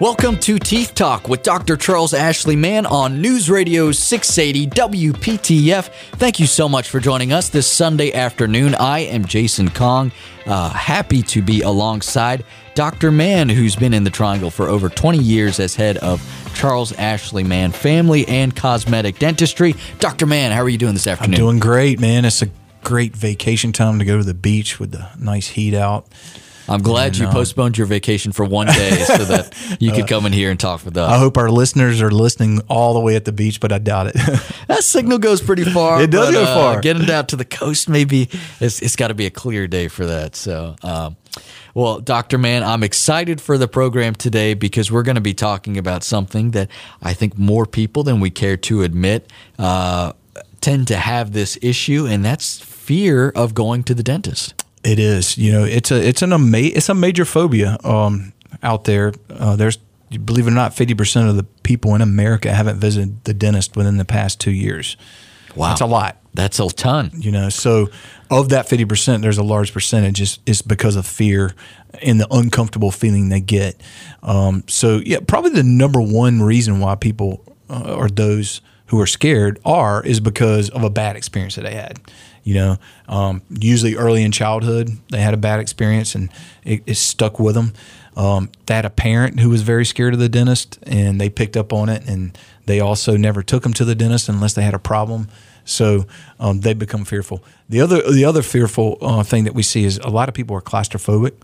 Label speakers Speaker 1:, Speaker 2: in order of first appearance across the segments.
Speaker 1: Welcome to Teeth Talk with Dr. Charles Ashley Mann on News Radio 680 WPTF. Thank you so much for joining us this Sunday afternoon. I am Jason Kong, uh, happy to be alongside Dr. Mann, who's been in the Triangle for over 20 years as head of Charles Ashley Mann Family and Cosmetic Dentistry. Dr. Mann, how are you doing this afternoon?
Speaker 2: I'm doing great, man. It's a great vacation time to go to the beach with the nice heat out.
Speaker 1: I'm glad you postponed your vacation for one day so that you could come in here and talk with us.
Speaker 2: I hope our listeners are listening all the way at the beach, but I doubt it.
Speaker 1: that signal goes pretty far.
Speaker 2: It does
Speaker 1: but,
Speaker 2: go
Speaker 1: uh,
Speaker 2: far.
Speaker 1: Getting down to the coast, maybe it's, it's got to be a clear day for that. So, um, well, Dr. Mann, I'm excited for the program today because we're going to be talking about something that I think more people than we care to admit uh, tend to have this issue, and that's fear of going to the dentist.
Speaker 2: It is. You know, it's a it's an ama- it's a major phobia um, out there. Uh, there's believe it or not, fifty percent of the people in America haven't visited the dentist within the past two years.
Speaker 1: Wow,
Speaker 2: that's a lot.
Speaker 1: That's a ton.
Speaker 2: You know, so of that fifty percent, there's a large percentage is, is because of fear and the uncomfortable feeling they get. Um, so yeah, probably the number one reason why people uh, or those who are scared are is because of a bad experience that they had. You know, um, usually early in childhood, they had a bad experience and it, it stuck with them. Um, they had a parent who was very scared of the dentist and they picked up on it and they also never took them to the dentist unless they had a problem. So um, they become fearful. The other the other fearful uh, thing that we see is a lot of people are claustrophobic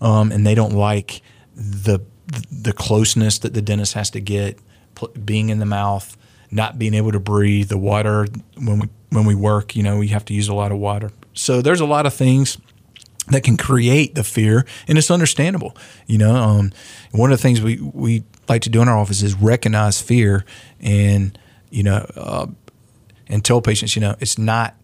Speaker 2: um, and they don't like the the closeness that the dentist has to get, being in the mouth, not being able to breathe, the water when we when we work, you know, we have to use a lot of water. So there's a lot of things that can create the fear, and it's understandable. You know, um, one of the things we we like to do in our office is recognize fear, and you know, uh, and tell patients, you know, it's not.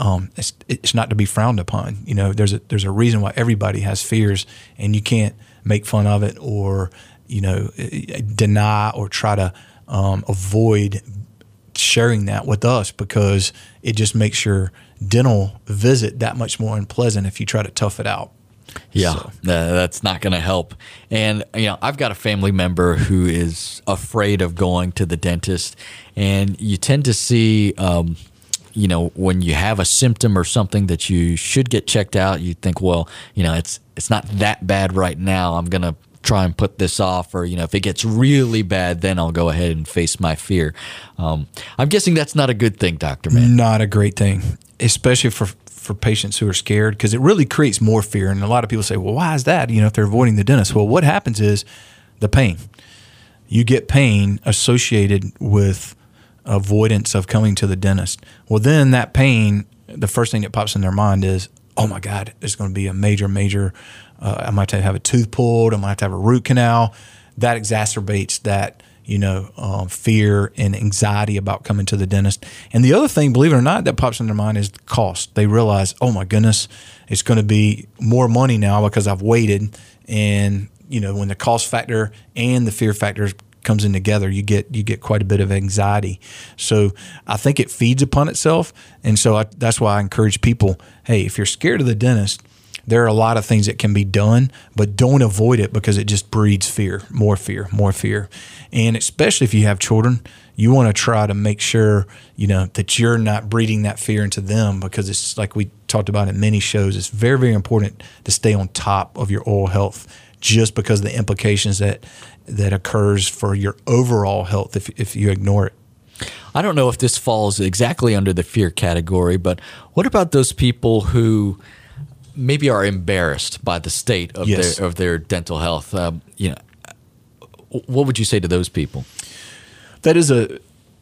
Speaker 2: Um, it's, it's not to be frowned upon. You know, there's a there's a reason why everybody has fears, and you can't make fun of it or you know deny or try to um, avoid sharing that with us because it just makes your dental visit that much more unpleasant if you try to tough it out.
Speaker 1: Yeah, so. that's not going to help. And you know, I've got a family member who is afraid of going to the dentist, and you tend to see. Um, you know, when you have a symptom or something that you should get checked out, you think, well, you know, it's it's not that bad right now. I'm gonna try and put this off, or you know, if it gets really bad, then I'll go ahead and face my fear. Um, I'm guessing that's not a good thing, Doctor Mann.
Speaker 2: Not a great thing, especially for for patients who are scared, because it really creates more fear. And a lot of people say, "Well, why is that?" You know, if they're avoiding the dentist. Well, what happens is the pain. You get pain associated with avoidance of coming to the dentist. Well, then that pain, the first thing that pops in their mind is, "Oh my God, it's going to be a major, major." Uh, I might have to have a tooth pulled. I might have to have a root canal. That exacerbates that you know, um, fear and anxiety about coming to the dentist. And the other thing, believe it or not, that pops in their mind is the cost. They realize, oh my goodness, it's going to be more money now because I've waited. And you know, when the cost factor and the fear factor comes in together, you get you get quite a bit of anxiety. So I think it feeds upon itself, and so I, that's why I encourage people: hey, if you're scared of the dentist, there are a lot of things that can be done, but don't avoid it because it just breeds fear, more fear, more fear. And especially if you have children, you want to try to make sure, you know, that you're not breeding that fear into them because it's like we talked about in many shows, it's very, very important to stay on top of your oral health just because of the implications that that occurs for your overall health if, if you ignore it.
Speaker 1: I don't know if this falls exactly under the fear category, but what about those people who maybe are embarrassed by the state of yes. their of their dental health. Um, you know, what would you say to those people?
Speaker 2: That is a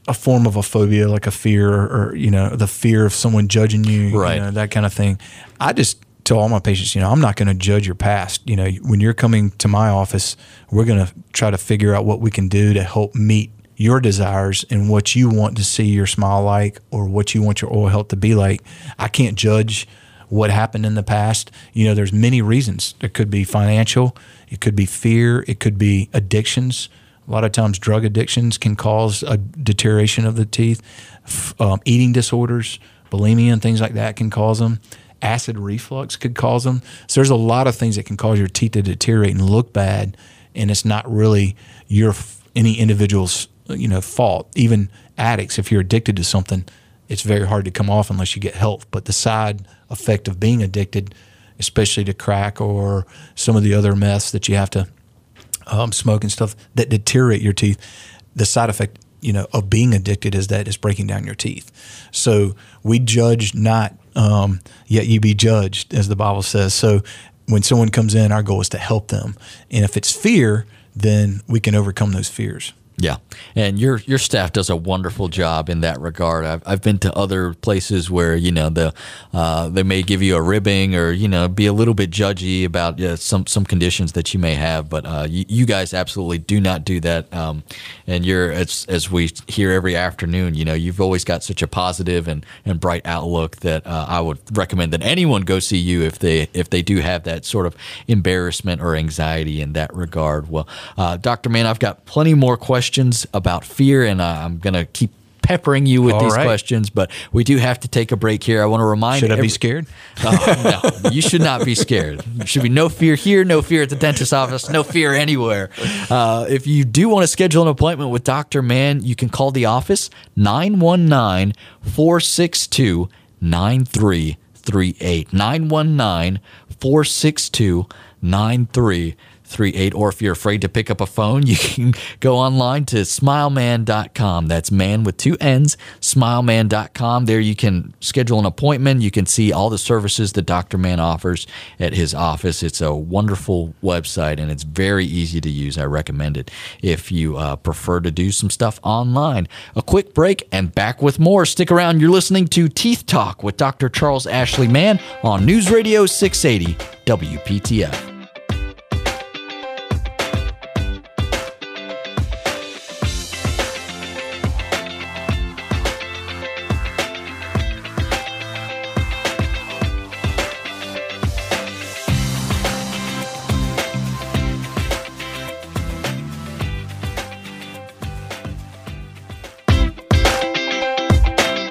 Speaker 2: a form of a phobia, like a fear, or, you know, the fear of someone judging you,
Speaker 1: right?
Speaker 2: You know, that kind of thing. I just tell all my patients, you know, I'm not going to judge your past. You know, when you're coming to my office, we're going to try to figure out what we can do to help meet your desires and what you want to see your smile like or what you want your oral health to be like. I can't judge what happened in the past. You know, there's many reasons. It could be financial, it could be fear, it could be addictions. A lot of times, drug addictions can cause a deterioration of the teeth. Um, eating disorders, bulimia, and things like that can cause them. Acid reflux could cause them. So there's a lot of things that can cause your teeth to deteriorate and look bad. and it's not really your any individual's you know fault. Even addicts, if you're addicted to something, it's very hard to come off unless you get help. But the side effect of being addicted, especially to crack or some of the other meths that you have to um, smoke and stuff that deteriorate your teeth, the side effect you know of being addicted is that it's breaking down your teeth. So we judge not, um, yet you be judged, as the Bible says. So when someone comes in, our goal is to help them, and if it's fear, then we can overcome those fears.
Speaker 1: Yeah, and your your staff does a wonderful job in that regard. I've, I've been to other places where you know the uh, they may give you a ribbing or you know be a little bit judgy about uh, some some conditions that you may have, but uh, you, you, guys absolutely do not do that. Um, and you're as as we hear every afternoon, you know you've always got such a positive and, and bright outlook that uh, I would recommend that anyone go see you if they if they do have that sort of embarrassment or anxiety in that regard. Well, uh, Doctor Mann, I've got plenty more questions questions about fear, and I'm going to keep peppering you with All these right. questions, but we do have to take a break here. I want to remind. You.
Speaker 2: Should I every- be scared?
Speaker 1: Oh, no, you should not be scared. There should be no fear here, no fear at the dentist's office, no fear anywhere. Uh, if you do want to schedule an appointment with Dr. Mann, you can call the office 919 462 9338. 919 462 9338. 38 or if you're afraid to pick up a phone you can go online to smileman.com that's man with two n's smileman.com there you can schedule an appointment. You can see all the services that dr Mann offers at his office. It's a wonderful website and it's very easy to use. I recommend it if you uh, prefer to do some stuff online. A quick break and back with more. Stick around. You're listening to teeth talk with dr charles ashley mann on news radio 680 wptf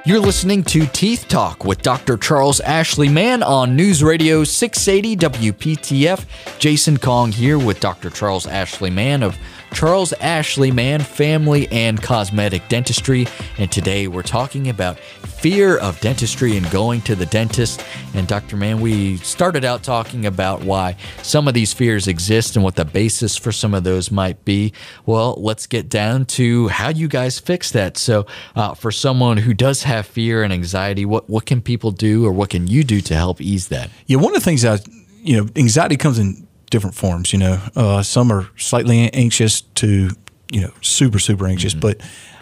Speaker 1: You're listening to Teeth Talk with Dr. Charles Ashley Mann on News Radio 680 WPTF. Jason Kong here with Dr. Charles Ashley Mann of Charles Ashley Mann Family and Cosmetic Dentistry. And today we're talking about fear of dentistry and going to the dentist. And Dr. Mann, we started out talking about why some of these fears exist and what the basis for some of those might be. Well, let's get down to how you guys fix that. So, uh, for someone who does have fear and anxiety, what, what can people do or what can you do to help ease that?
Speaker 2: Yeah, one of the things that, you know, anxiety comes in different forms. You know, uh, some are slightly anxious to you know super super anxious, mm-hmm. but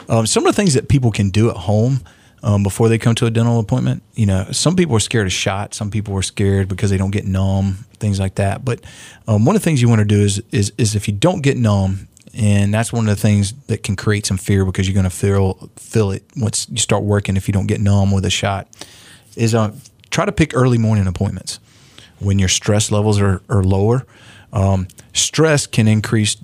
Speaker 2: um, some of the things that people can do at home. Um, before they come to a dental appointment. You know, some people are scared of shots. Some people are scared because they don't get numb, things like that. But um, one of the things you want to do is, is is if you don't get numb, and that's one of the things that can create some fear because you're going to feel feel it once you start working. If you don't get numb with a shot, is uh, try to pick early morning appointments when your stress levels are, are lower. Um, stress can increase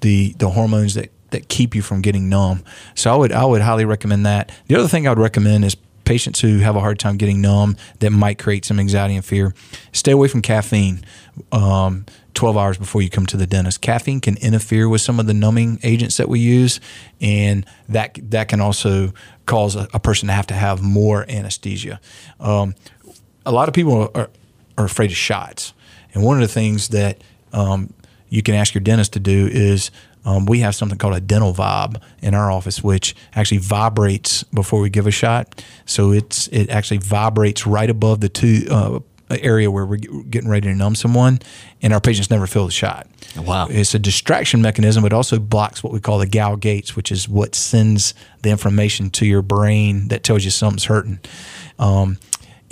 Speaker 2: the the hormones that, that keep you from getting numb. So I would I would highly recommend that. The other thing I would recommend is patients who have a hard time getting numb that might create some anxiety and fear. Stay away from caffeine. Um, 12 hours before you come to the dentist. Caffeine can interfere with some of the numbing agents that we use, and that that can also cause a, a person to have to have more anesthesia. Um, a lot of people are, are afraid of shots, and one of the things that um, you can ask your dentist to do is um, we have something called a dental vibe in our office, which actually vibrates before we give a shot. So it's it actually vibrates right above the two uh, area where we're getting ready to numb someone, and our patients never feel the shot.
Speaker 1: Wow!
Speaker 2: It's a distraction mechanism, but also blocks what we call the Gale gates, which is what sends the information to your brain that tells you something's hurting. Um,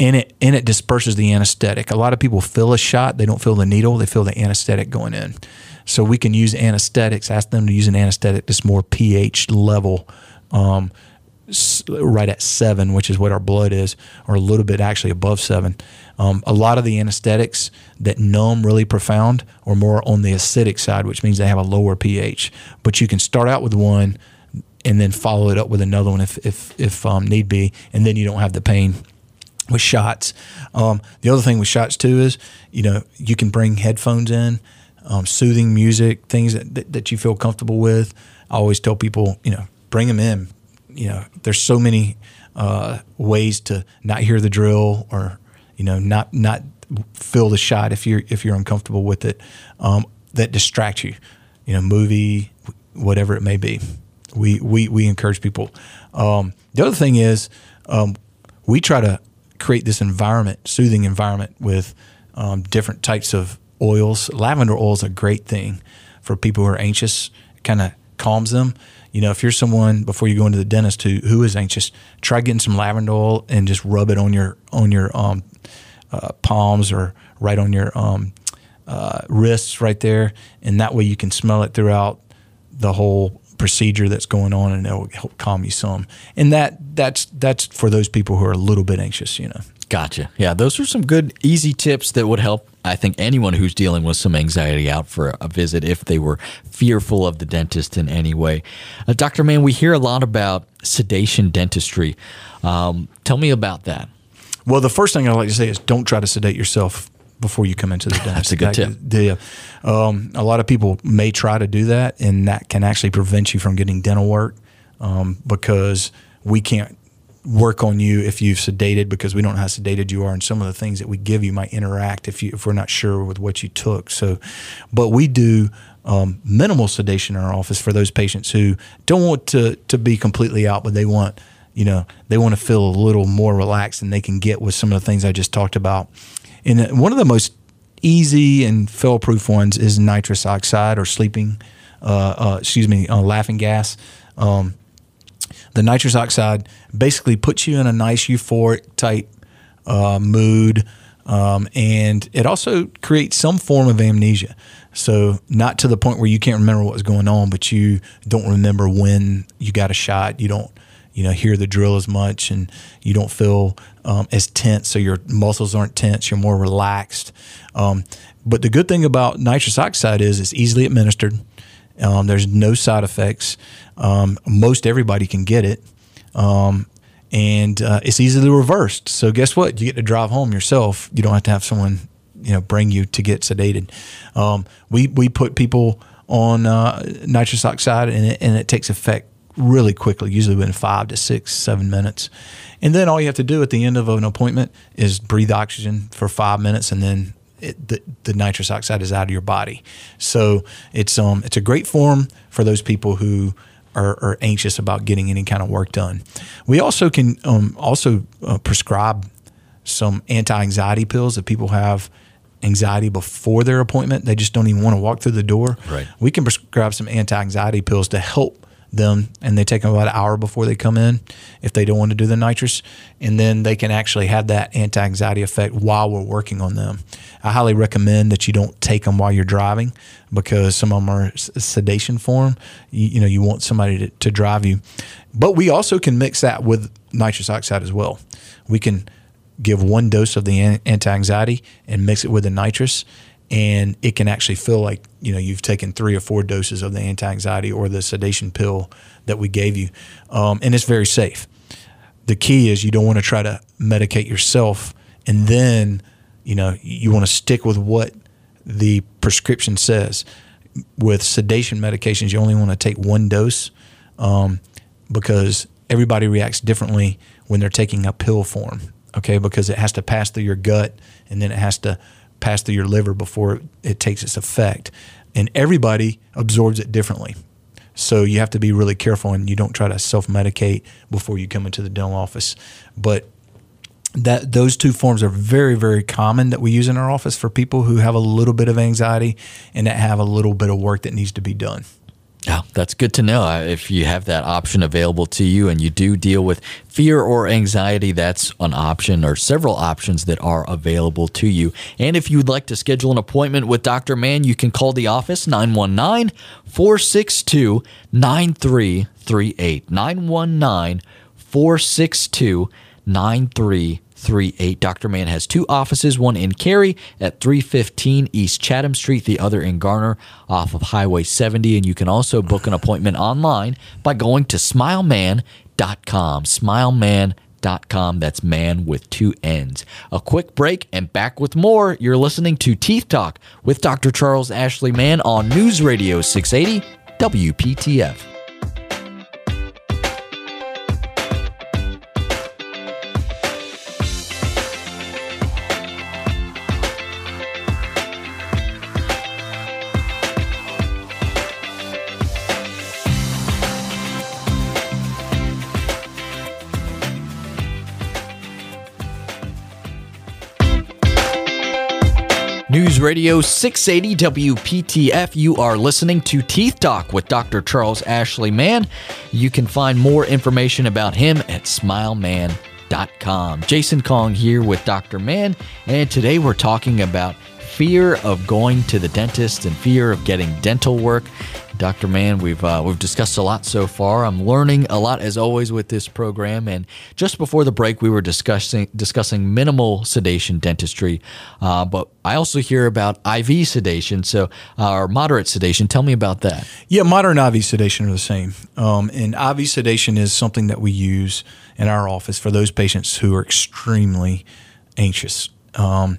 Speaker 2: and it and it disperses the anesthetic. A lot of people feel a shot, they don't feel the needle, they feel the anesthetic going in. So we can use anesthetics. Ask them to use an anesthetic that's more pH level, um, right at seven, which is what our blood is, or a little bit actually above seven. Um, a lot of the anesthetics that numb really profound are more on the acidic side, which means they have a lower pH. But you can start out with one and then follow it up with another one if if if um, need be, and then you don't have the pain with shots. Um, the other thing with shots too is, you know, you can bring headphones in. um, soothing music, things that, that, that you feel comfortable with. I always tell people, you know, bring them in. You know, there's so many uh, ways to not hear the drill or you know not not feel the shot if you're if you're uncomfortable with it um, that distract you. You know, movie, whatever it may be. We we we encourage people. Um, the other thing is um, we try to create this environment, soothing environment with um, different types of oils. Lavender oil is a great thing for people who are anxious. Kind of calms them. You know, if you're someone before you go into the dentist who who is anxious, try getting some lavender oil and just rub it on your on your um, uh, palms or right on your um, uh, wrists right there, and that way you can smell it throughout the whole procedure that's going on, and it'll help calm you some. And that that's that's for those people who are a little bit anxious, you know.
Speaker 1: Gotcha. Yeah, those are some good, easy tips that would help. I think anyone who's dealing with some anxiety out for a visit if they were fearful of the dentist in any way. Uh, Dr. Mann, we hear a lot about sedation dentistry. Um, tell me about that.
Speaker 2: Well, the first thing I'd like to say is don't try to sedate yourself before you come into the dentist.
Speaker 1: That's a good tip.
Speaker 2: The, um, a lot of people may try to do that, and that can actually prevent you from getting dental work um, because we can't work on you if you've sedated because we don't know how sedated you are, and some of the things that we give you might interact if you if we're not sure with what you took. So, but we do. Um, minimal sedation in our office for those patients who don't want to to be completely out, but they want you know they want to feel a little more relaxed than they can get with some of the things I just talked about. And one of the most easy and fail-proof ones is nitrous oxide or sleeping, uh, uh, excuse me, uh, laughing gas. Um, the nitrous oxide basically puts you in a nice euphoric type uh, mood, um, and it also creates some form of amnesia. So not to the point where you can't remember what was going on, but you don't remember when you got a shot. You don't you know hear the drill as much and you don't feel um, as tense so your muscles aren't tense you're more relaxed. Um, but the good thing about nitrous oxide is it's easily administered. Um, there's no side effects. Um, most everybody can get it. Um, and uh, it's easily reversed. So guess what? You get to drive home yourself. You don't have to have someone you know bring you to get sedated. Um, we, we put people on uh, nitrous oxide and it, and it takes effect really quickly, usually within five to six, seven minutes. And then all you have to do at the end of an appointment is breathe oxygen for five minutes, and then it, the, the, nitrous oxide is out of your body. So it's um it's a great form for those people who are, are anxious about getting any kind of work done. We also can um, also uh, prescribe some anti-anxiety pills that people have anxiety before their appointment. They just don't even want to walk through the door.
Speaker 1: Right.
Speaker 2: We can prescribe some anti-anxiety pills to help them and they take them about an hour before they come in if they don't want to do the nitrous. And then they can actually have that anti-anxiety effect while we're working on them. I highly recommend that you don't take them while you're driving because some of them are sedation form. You, you know you want somebody to, to drive you. But we also can mix that with nitrous oxide as well. We can give one dose of the anti-anxiety and mix it with the nitrous and it can actually feel like you know you've taken three or four doses of the anti-anxiety or the sedation pill that we gave you, um, and it's very safe. The key is you don't want to try to medicate yourself, and then you know you want to stick with what the prescription says. With sedation medications, you only want to take one dose um, because everybody reacts differently when they're taking a pill form. Okay, because it has to pass through your gut, and then it has to pass through your liver before it takes its effect. And everybody absorbs it differently. So you have to be really careful and you don't try to self medicate before you come into the dental office. But that those two forms are very very common that we use in our office for people who have a little bit of anxiety and that have a little bit of work that needs to be done.
Speaker 1: Yeah, that's good to know. Uh, if you have that option available to you and you do deal with fear or anxiety, that's an option or several options that are available to you. And if you'd like to schedule an appointment with Dr. Mann, you can call the office 919 462 9338. 919 462 9338. 38. Dr. Mann has two offices, one in Cary at 315 East Chatham Street, the other in Garner off of Highway 70. And you can also book an appointment online by going to smileman.com. Smileman.com com. That's man with two N's. A quick break and back with more. You're listening to Teeth Talk with Dr. Charles Ashley Mann on News Radio 680 WPTF. Radio 680 WPTF. You are listening to Teeth Talk with Dr. Charles Ashley Mann. You can find more information about him at smileman.com. Jason Kong here with Dr. Mann, and today we're talking about fear of going to the dentist and fear of getting dental work. Dr. Mann, we've uh, we've discussed a lot so far. I'm learning a lot as always with this program. And just before the break, we were discussing discussing minimal sedation dentistry, uh, but I also hear about IV sedation, so uh, or moderate sedation. Tell me about that.
Speaker 2: Yeah, modern IV sedation are the same. Um, and IV sedation is something that we use in our office for those patients who are extremely anxious. Um,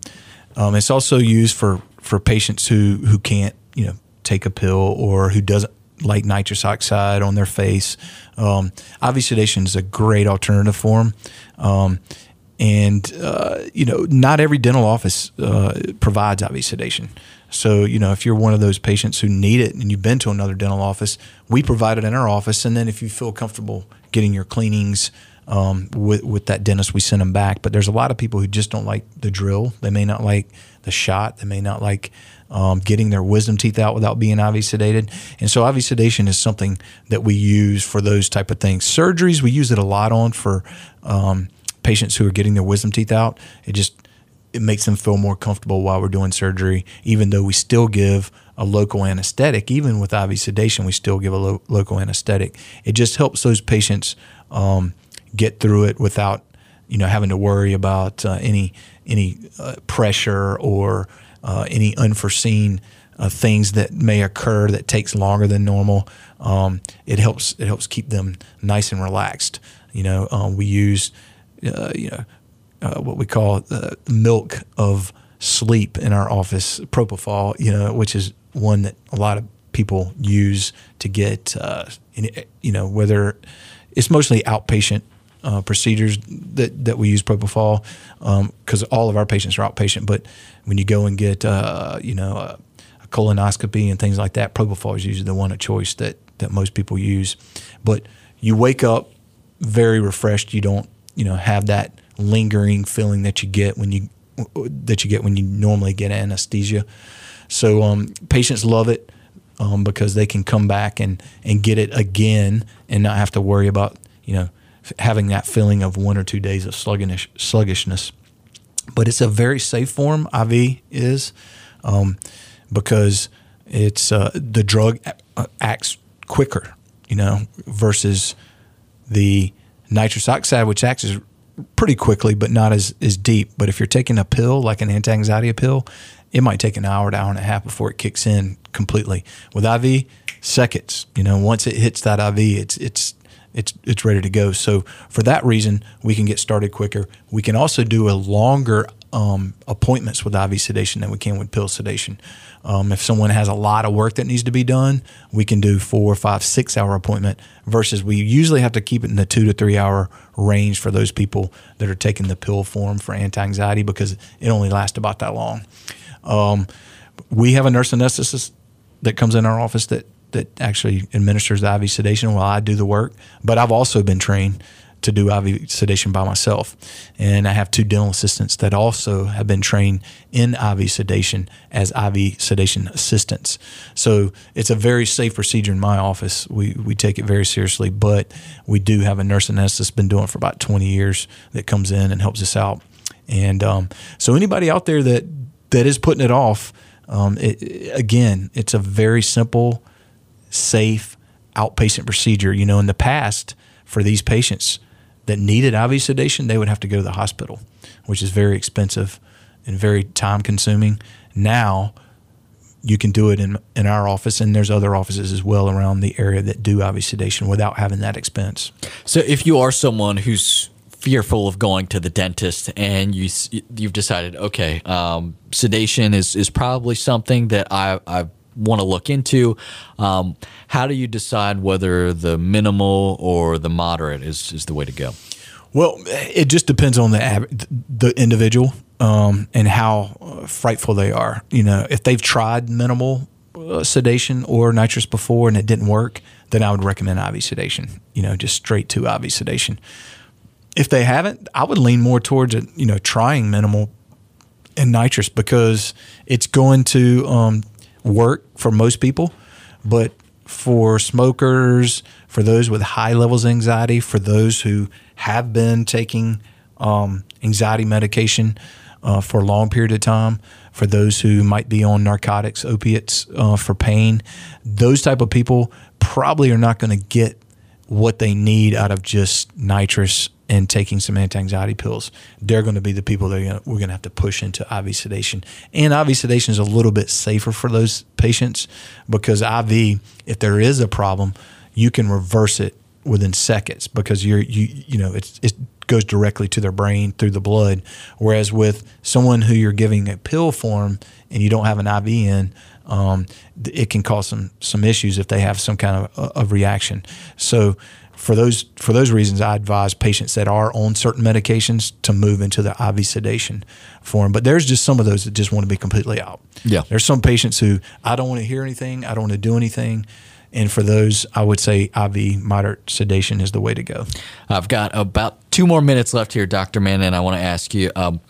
Speaker 2: um, it's also used for for patients who who can't you know take a pill or who doesn't like nitrous oxide on their face. Um, IV sedation is a great alternative for them. Um, and, uh, you know, not every dental office uh, provides IV sedation. So, you know, if you're one of those patients who need it and you've been to another dental office, we provide it in our office. And then if you feel comfortable getting your cleanings um, with, with that dentist, we send them back. But there's a lot of people who just don't like the drill. They may not like the shot. They may not like um, getting their wisdom teeth out without being IV sedated. And so IV sedation is something that we use for those type of things. Surgeries, we use it a lot on for um, patients who are getting their wisdom teeth out. It just it makes them feel more comfortable while we're doing surgery, even though we still give a local anesthetic. Even with IV sedation, we still give a lo- local anesthetic. It just helps those patients um, get through it without, you know, having to worry about uh, any any uh, pressure or uh, any unforeseen uh, things that may occur that takes longer than normal. Um, it helps it helps keep them nice and relaxed. You know, um, we use uh, you know uh, what we call the milk of sleep in our office, propofol. You know, which is one that a lot of people use to get you know whether it's mostly outpatient uh, procedures that, that we use propofol because um, all of our patients are outpatient. But when you go and get uh, you know a, a, colonoscopy and things like that, propofol is usually the one of choice that that most people use. But you wake up very refreshed. You don't you know have that lingering feeling that you get when you that you get when you normally get anesthesia. So um, patients love it. Um, because they can come back and, and get it again and not have to worry about you know having that feeling of one or two days of sluggish, sluggishness. But it's a very safe form, IV is, um, because it's uh, the drug acts quicker, you know, versus the nitrous oxide, which acts as pretty quickly, but not as, as deep. But if you're taking a pill, like an anti anxiety pill, it might take an hour to hour and a half before it kicks in completely. With IV, seconds. You know, once it hits that IV, it's it's it's it's ready to go. So for that reason, we can get started quicker. We can also do a longer um, appointments with IV sedation than we can with pill sedation. Um, if someone has a lot of work that needs to be done, we can do four, five, six hour appointment versus we usually have to keep it in the two to three hour range for those people that are taking the pill form for anti anxiety because it only lasts about that long. Um, we have a nurse anesthetist that comes in our office that that actually administers the IV sedation while I do the work. But I've also been trained to do IV sedation by myself. And I have two dental assistants that also have been trained in IV sedation as IV sedation assistants. So it's a very safe procedure in my office. We, we take it very seriously, but we do have a nurse anesthetist that's been doing it for about 20 years that comes in and helps us out. And um, so anybody out there that, that is putting it off, um, it, again, it's a very simple safe outpatient procedure. You know, in the past, for these patients that needed IV sedation, they would have to go to the hospital, which is very expensive and very time consuming. Now, you can do it in, in our office, and there's other offices as well around the area that do IV sedation without having that expense.
Speaker 1: So, if you are someone who's fearful of going to the dentist, and you you've decided, okay, um, sedation is is probably something that I I want to look into. Um, how do you decide whether the minimal or the moderate is is the way to go?
Speaker 2: Well, it just depends on the the individual um, and how uh, frightful they are. You know, if they've tried minimal uh, sedation or nitrous before and it didn't work, then I would recommend IV sedation. You know, just straight to IV sedation. If they haven't, I would lean more towards. You know, trying minimal and nitrous because it's going to um, work for most people, but for smokers, for those with high levels of anxiety, for those who have been taking um, anxiety medication uh, for a long period of time, for those who might be on narcotics, opiates uh, for pain, those type of people probably are not going to get what they need out of just nitrous and taking some anti-anxiety pills. They're going to be the people that we're going to have to push into IV sedation. And IV sedation is a little bit safer for those patients because IV, if there is a problem, you can reverse it within seconds because you're you you know it's it goes directly to their brain through the blood. Whereas with someone who you're giving a pill form and you don't have an IV in, um, it can cause some some issues if they have some kind of, uh, of reaction. So for those for those reasons, I advise patients that are on certain medications to move into the IV sedation form. But there's just some of those that just want to be completely out.
Speaker 1: Yeah.
Speaker 2: there's some patients who I don't want to hear anything, I don't want to do anything. And for those, I would say IV moderate sedation is the way to go.
Speaker 1: I've got about two more minutes left here, Dr. Mann, and I want to ask you um,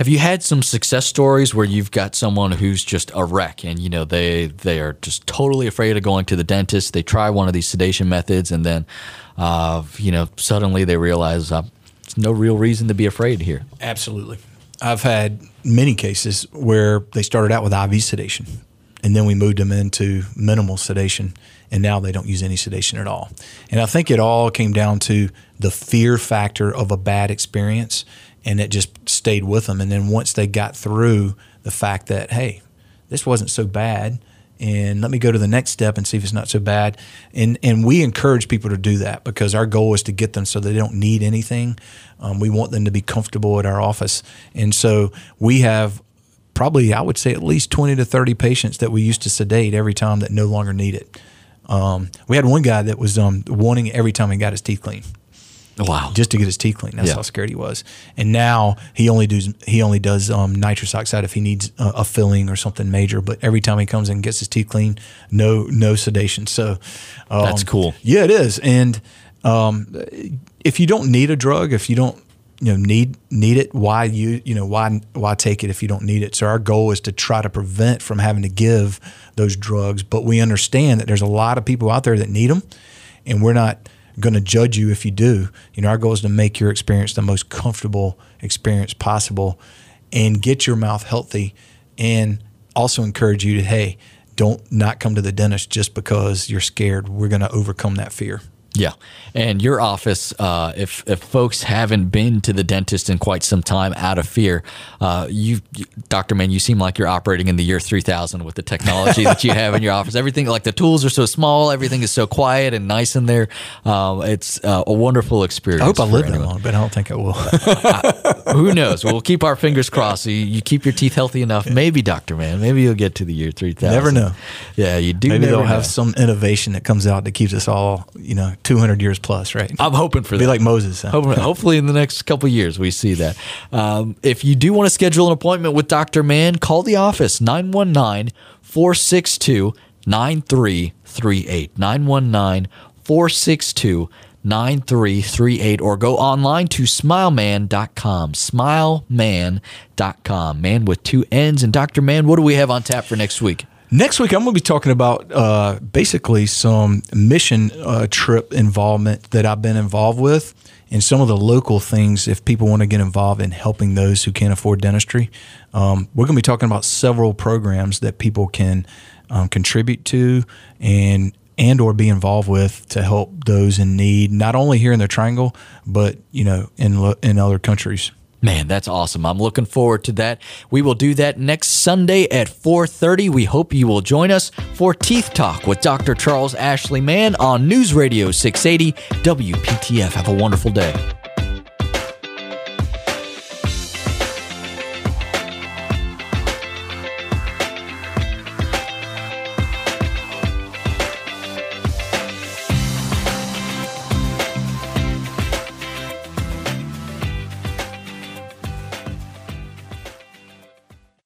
Speaker 1: have you had some success stories where you've got someone who's just a wreck and you know they they are just totally afraid of going to the dentist? They try one of these sedation methods and then uh, you know suddenly they realize uh, there's no real reason to be afraid here.
Speaker 2: Absolutely. I've had many cases where they started out with IV sedation and then we moved them into minimal sedation and now they don't use any sedation at all. And I think it all came down to the fear factor of a bad experience and it just stayed with them and then once they got through the fact that hey, this wasn't so bad and let me go to the next step and see if it's not so bad. And and we encourage people to do that because our goal is to get them so they don't need anything. Um, we want them to be comfortable at our office, and so we have probably I would say at least twenty to thirty patients that we used to sedate every time that no longer need it. Um, we had one guy that was um, wanting every time he got his teeth clean
Speaker 1: wow
Speaker 2: just to get his teeth clean. That's
Speaker 1: Yeah.
Speaker 2: how scared he was. And now he only does he only does um, nitrous oxide if he needs a, a filling or something major. But every time he comes in and gets his teeth clean, no no sedation. So um,
Speaker 1: That's cool.
Speaker 2: Yeah, it is. And um, if you don't need a drug, if you don't you know need need it, why you you know why why take it if you don't need it? So our goal is to try to prevent from having to give those drugs. But we understand that there's a lot of people out there that need them, and we're not going to judge you if you do. You know, our goal is to make your experience the most comfortable experience possible and get your mouth healthy and also encourage you to, hey, don't not come to the dentist just because you're scared. We're going to overcome that fear.
Speaker 1: Yeah, and your office, uh, if if folks haven't been to the dentist in quite some time out of fear, uh, you, Doctor Mann, you seem like you're operating in the year 3000 with the technology that you have in your office. Everything like the tools are so small, everything is so quiet and nice in there. Um, it's uh, a wonderful experience.
Speaker 2: I hope I live that
Speaker 1: anyone.
Speaker 2: long, but I don't think I will.
Speaker 1: Who knows? We'll keep our fingers crossed. You, you keep your teeth healthy enough. Maybe, Doctor Mann. Maybe you'll get to the year 3000.
Speaker 2: Never know.
Speaker 1: Yeah, you do.
Speaker 2: Maybe they'll have some innovation that comes out that keeps us all, you know, 200 years plus, right?
Speaker 1: I'm hoping for
Speaker 2: Be
Speaker 1: that.
Speaker 2: Be like Moses. huh?
Speaker 1: Hopefully, hopefully in the next couple of years, we see that. Um, if you do want to schedule an appointment with Dr. Mann, call the office 919 462 9338. 919 462 9338 or go online to smileman.com. Smileman.com. Man with two N's. And Dr. Mann, what do we have on tap for next week?
Speaker 2: Next week, I'm going to be talking about uh, basically some mission uh, trip involvement that I've been involved with and some of the local things if people want to get involved in helping those who can't afford dentistry. Um, we're going to be talking about several programs that people can um, contribute to and and or be involved with to help those in need, not only here in the Triangle, but you know in in other countries.
Speaker 1: Man, that's awesome. I'm looking forward to that. We will do that next Sunday at 4:30. We hope you will join us for Teeth Talk with Dr. Charles Ashley Mann on News Radio 680 WPTF. Have a wonderful day.